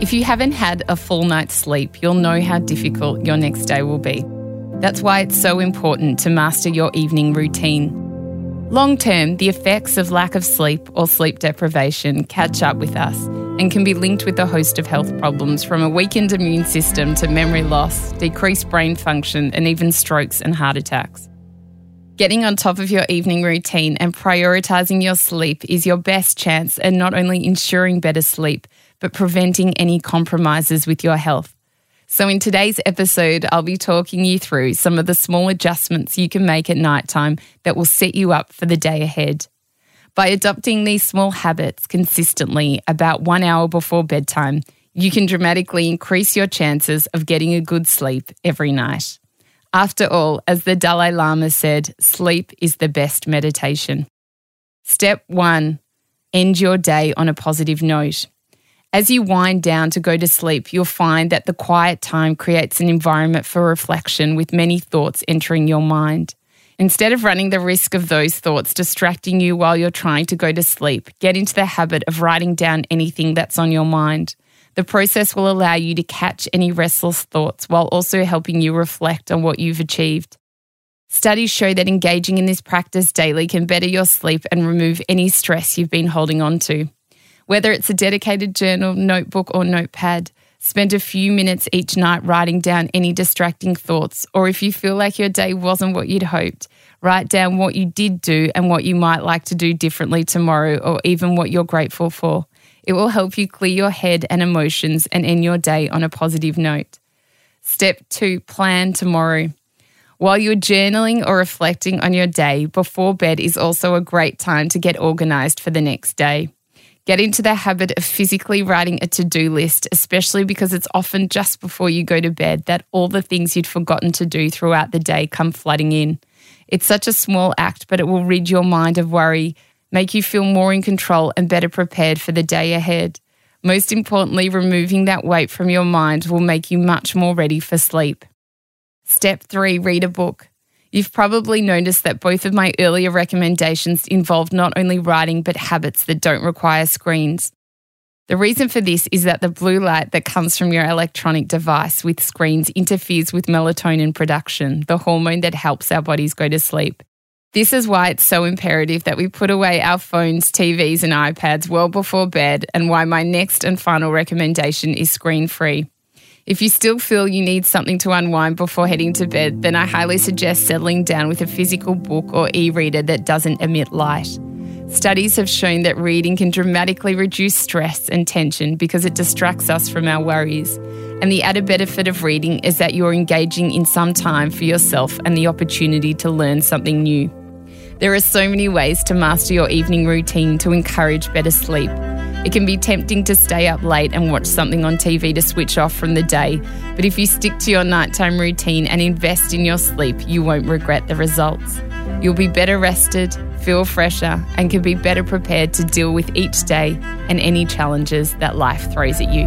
If you haven't had a full night's sleep, you'll know how difficult your next day will be. That's why it's so important to master your evening routine. Long term, the effects of lack of sleep or sleep deprivation catch up with us and can be linked with a host of health problems from a weakened immune system to memory loss, decreased brain function, and even strokes and heart attacks. Getting on top of your evening routine and prioritizing your sleep is your best chance at not only ensuring better sleep, but preventing any compromises with your health. So, in today's episode, I'll be talking you through some of the small adjustments you can make at nighttime that will set you up for the day ahead. By adopting these small habits consistently about one hour before bedtime, you can dramatically increase your chances of getting a good sleep every night. After all, as the Dalai Lama said, sleep is the best meditation. Step one end your day on a positive note. As you wind down to go to sleep, you'll find that the quiet time creates an environment for reflection with many thoughts entering your mind. Instead of running the risk of those thoughts distracting you while you're trying to go to sleep, get into the habit of writing down anything that's on your mind. The process will allow you to catch any restless thoughts while also helping you reflect on what you've achieved. Studies show that engaging in this practice daily can better your sleep and remove any stress you've been holding on to. Whether it's a dedicated journal, notebook, or notepad, spend a few minutes each night writing down any distracting thoughts, or if you feel like your day wasn't what you'd hoped, write down what you did do and what you might like to do differently tomorrow, or even what you're grateful for. It will help you clear your head and emotions and end your day on a positive note. Step two plan tomorrow. While you're journaling or reflecting on your day, before bed is also a great time to get organized for the next day. Get into the habit of physically writing a to do list, especially because it's often just before you go to bed that all the things you'd forgotten to do throughout the day come flooding in. It's such a small act, but it will rid your mind of worry, make you feel more in control and better prepared for the day ahead. Most importantly, removing that weight from your mind will make you much more ready for sleep. Step three read a book. You've probably noticed that both of my earlier recommendations involved not only writing but habits that don't require screens. The reason for this is that the blue light that comes from your electronic device with screens interferes with melatonin production, the hormone that helps our bodies go to sleep. This is why it's so imperative that we put away our phones, TVs, and iPads well before bed, and why my next and final recommendation is screen free. If you still feel you need something to unwind before heading to bed, then I highly suggest settling down with a physical book or e reader that doesn't emit light. Studies have shown that reading can dramatically reduce stress and tension because it distracts us from our worries. And the added benefit of reading is that you're engaging in some time for yourself and the opportunity to learn something new. There are so many ways to master your evening routine to encourage better sleep. It can be tempting to stay up late and watch something on TV to switch off from the day, but if you stick to your nighttime routine and invest in your sleep, you won't regret the results. You'll be better rested, feel fresher, and can be better prepared to deal with each day and any challenges that life throws at you.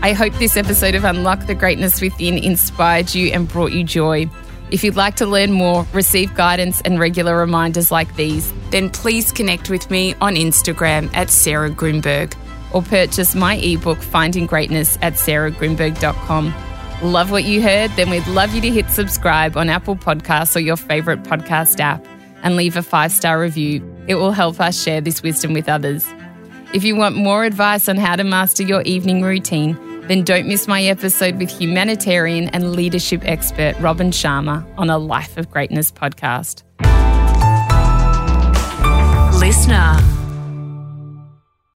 I hope this episode of Unlock the Greatness Within inspired you and brought you joy. If you'd like to learn more, receive guidance, and regular reminders like these, then please connect with me on Instagram at Sarah Grynberg or purchase my ebook Finding Greatness at sarahgrynberg.com. Love what you heard? Then we'd love you to hit subscribe on Apple Podcasts or your favorite podcast app and leave a five star review. It will help us share this wisdom with others. If you want more advice on how to master your evening routine, then don't miss my episode with humanitarian and leadership expert Robin Sharma on a Life of Greatness podcast. Listener.